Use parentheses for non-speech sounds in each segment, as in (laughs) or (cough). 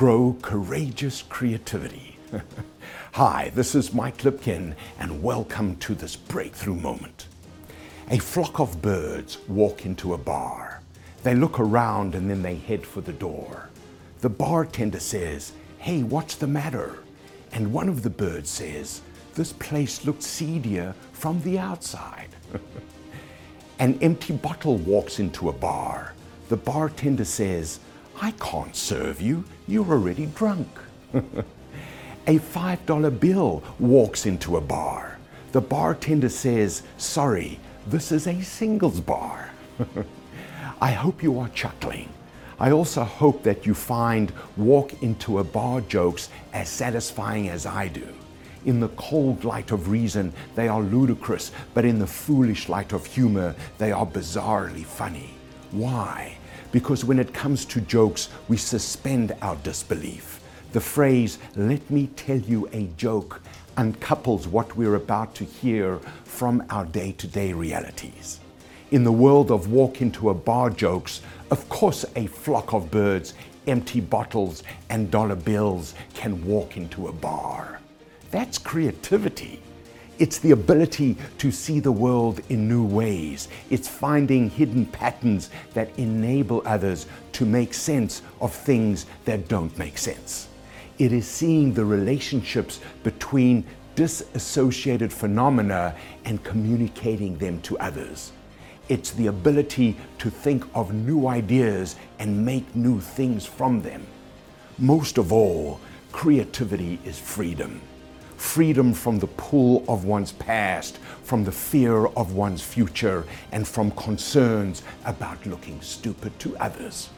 grow courageous creativity. (laughs) Hi, this is Mike Lipkin, and welcome to this breakthrough moment. A flock of birds walk into a bar. They look around and then they head for the door. The bartender says, Hey, what's the matter? And one of the birds says, This place looks seedier from the outside. (laughs) An empty bottle walks into a bar. The bartender says, I can't serve you. You're already drunk. (laughs) a $5 bill walks into a bar. The bartender says, Sorry, this is a singles bar. (laughs) I hope you are chuckling. I also hope that you find walk into a bar jokes as satisfying as I do. In the cold light of reason, they are ludicrous, but in the foolish light of humor, they are bizarrely funny. Why? Because when it comes to jokes, we suspend our disbelief. The phrase, let me tell you a joke, uncouples what we're about to hear from our day to day realities. In the world of walk into a bar jokes, of course, a flock of birds, empty bottles, and dollar bills can walk into a bar. That's creativity. It's the ability to see the world in new ways. It's finding hidden patterns that enable others to make sense of things that don't make sense. It is seeing the relationships between disassociated phenomena and communicating them to others. It's the ability to think of new ideas and make new things from them. Most of all, creativity is freedom freedom from the pull of one's past, from the fear of one's future, and from concerns about looking stupid to others.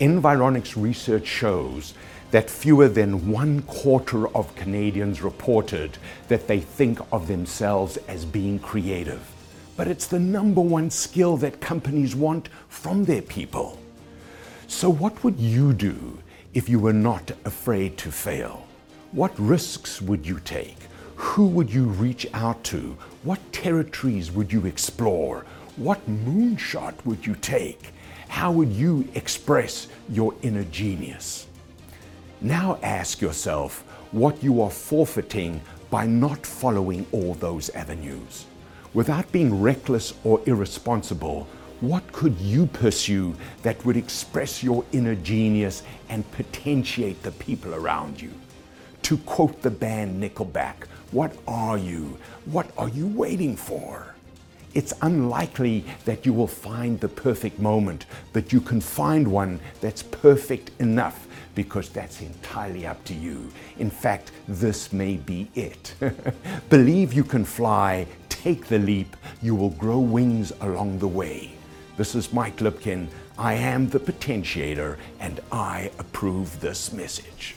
Environics research shows that fewer than one quarter of Canadians reported that they think of themselves as being creative. But it's the number one skill that companies want from their people. So, what would you do if you were not afraid to fail? What risks would you take? Who would you reach out to? What territories would you explore? What moonshot would you take? How would you express your inner genius? Now ask yourself what you are forfeiting by not following all those avenues. Without being reckless or irresponsible, what could you pursue that would express your inner genius and potentiate the people around you? To quote the band Nickelback, what are you? What are you waiting for? It's unlikely that you will find the perfect moment, but you can find one that's perfect enough because that's entirely up to you. In fact, this may be it. (laughs) Believe you can fly, take the leap, you will grow wings along the way. This is Mike Lipkin. I am the potentiator, and I approve this message.